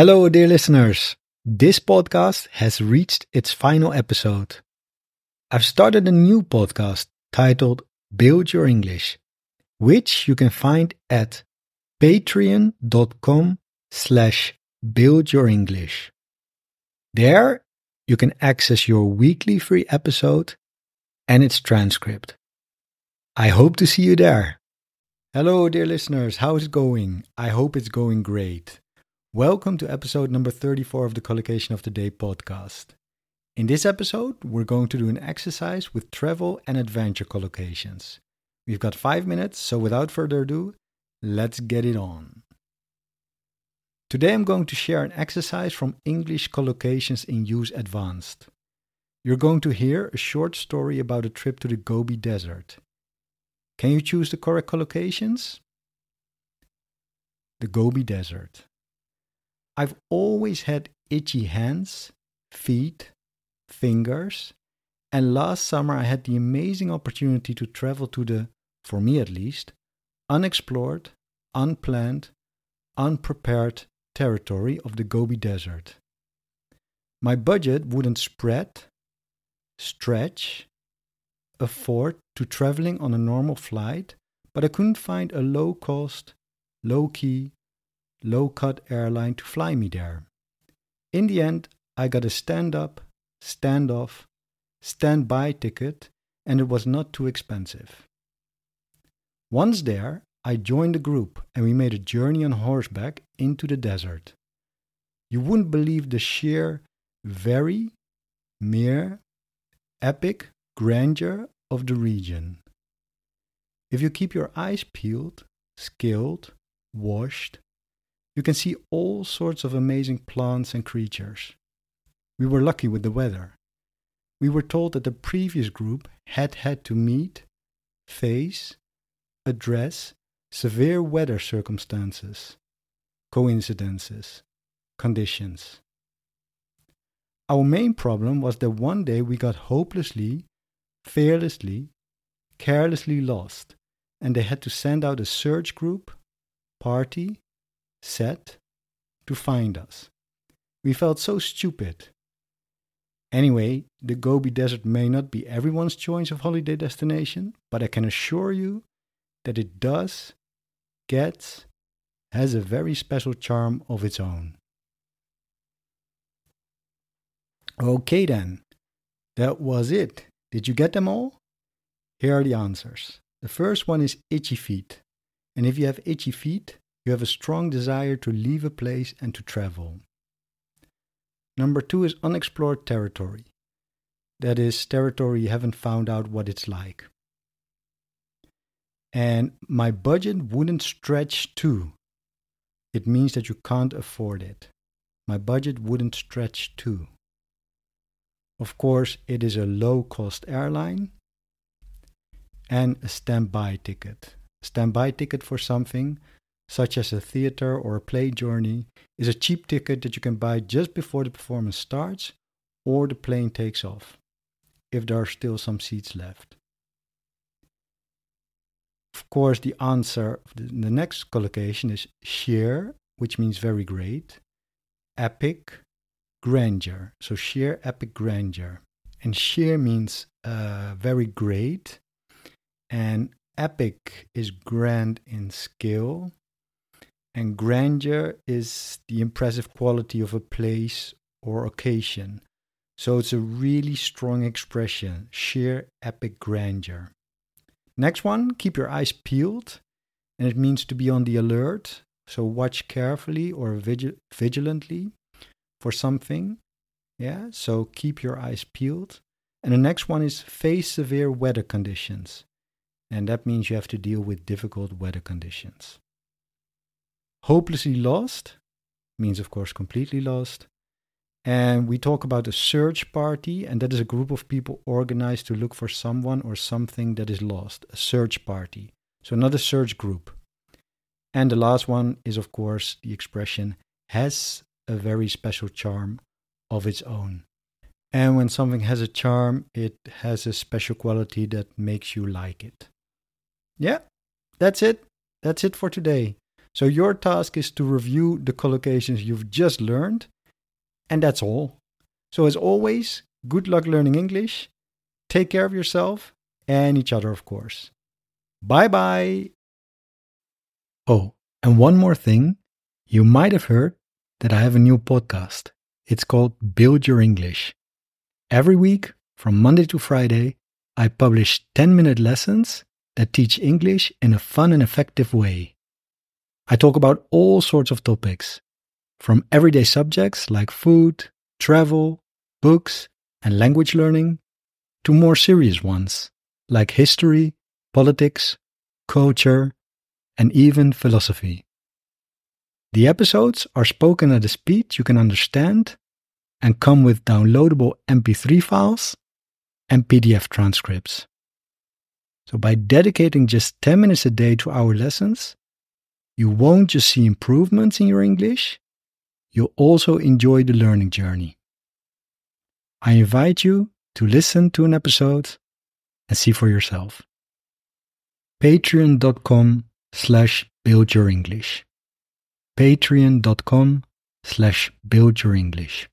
Hello, dear listeners. This podcast has reached its final episode. I've started a new podcast titled Build Your English, which you can find at patreon.com slash buildyourenglish. There, you can access your weekly free episode and its transcript. I hope to see you there. Hello, dear listeners. How's it going? I hope it's going great. Welcome to episode number 34 of the Collocation of the Day podcast. In this episode, we're going to do an exercise with travel and adventure collocations. We've got five minutes, so without further ado, let's get it on. Today I'm going to share an exercise from English Collocations in Use Advanced. You're going to hear a short story about a trip to the Gobi Desert. Can you choose the correct collocations? The Gobi Desert. I've always had itchy hands, feet, fingers, and last summer I had the amazing opportunity to travel to the, for me at least, unexplored, unplanned, unprepared territory of the Gobi Desert. My budget wouldn't spread, stretch, afford to traveling on a normal flight, but I couldn't find a low cost, low key, low cut airline to fly me there. In the end, I got a stand up, stand off, stand by ticket, and it was not too expensive. Once there, I joined a group and we made a journey on horseback into the desert. You wouldn't believe the sheer, very, mere, epic grandeur of the region. If you keep your eyes peeled, skilled, washed, you can see all sorts of amazing plants and creatures. We were lucky with the weather. We were told that the previous group had had to meet, face, address severe weather circumstances, coincidences, conditions. Our main problem was that one day we got hopelessly, fearlessly, carelessly lost, and they had to send out a search group, party, set to find us. We felt so stupid. Anyway, the Gobi Desert may not be everyone's choice of holiday destination, but I can assure you that it does, gets, has a very special charm of its own. Okay, then, that was it. Did you get them all? Here are the answers. The first one is itchy feet. And if you have itchy feet, you have a strong desire to leave a place and to travel. Number two is unexplored territory. That is, territory you haven't found out what it's like. And my budget wouldn't stretch to. It means that you can't afford it. My budget wouldn't stretch to. Of course, it is a low cost airline and a standby ticket. Standby ticket for something such as a theater or a play journey, is a cheap ticket that you can buy just before the performance starts or the plane takes off, if there are still some seats left. Of course, the answer, the next collocation is sheer, which means very great, epic, grandeur. So sheer, epic, grandeur. And sheer means uh, very great, and epic is grand in skill, and grandeur is the impressive quality of a place or occasion. So it's a really strong expression, sheer epic grandeur. Next one, keep your eyes peeled, and it means to be on the alert. So watch carefully or vigil- vigilantly for something. Yeah, so keep your eyes peeled. And the next one is face severe weather conditions. And that means you have to deal with difficult weather conditions. Hopelessly lost means, of course, completely lost. And we talk about a search party, and that is a group of people organized to look for someone or something that is lost. A search party. So, not a search group. And the last one is, of course, the expression has a very special charm of its own. And when something has a charm, it has a special quality that makes you like it. Yeah, that's it. That's it for today. So your task is to review the collocations you've just learned, and that's all. So, as always, good luck learning English. Take care of yourself and each other, of course. Bye bye. Oh, and one more thing. You might have heard that I have a new podcast. It's called Build Your English. Every week, from Monday to Friday, I publish 10 minute lessons that teach English in a fun and effective way. I talk about all sorts of topics, from everyday subjects like food, travel, books, and language learning, to more serious ones like history, politics, culture, and even philosophy. The episodes are spoken at a speed you can understand and come with downloadable MP3 files and PDF transcripts. So, by dedicating just 10 minutes a day to our lessons, you won't just see improvements in your English, you'll also enjoy the learning journey. I invite you to listen to an episode and see for yourself. Patreon.com slash build your English. Patreon.com slash build your English.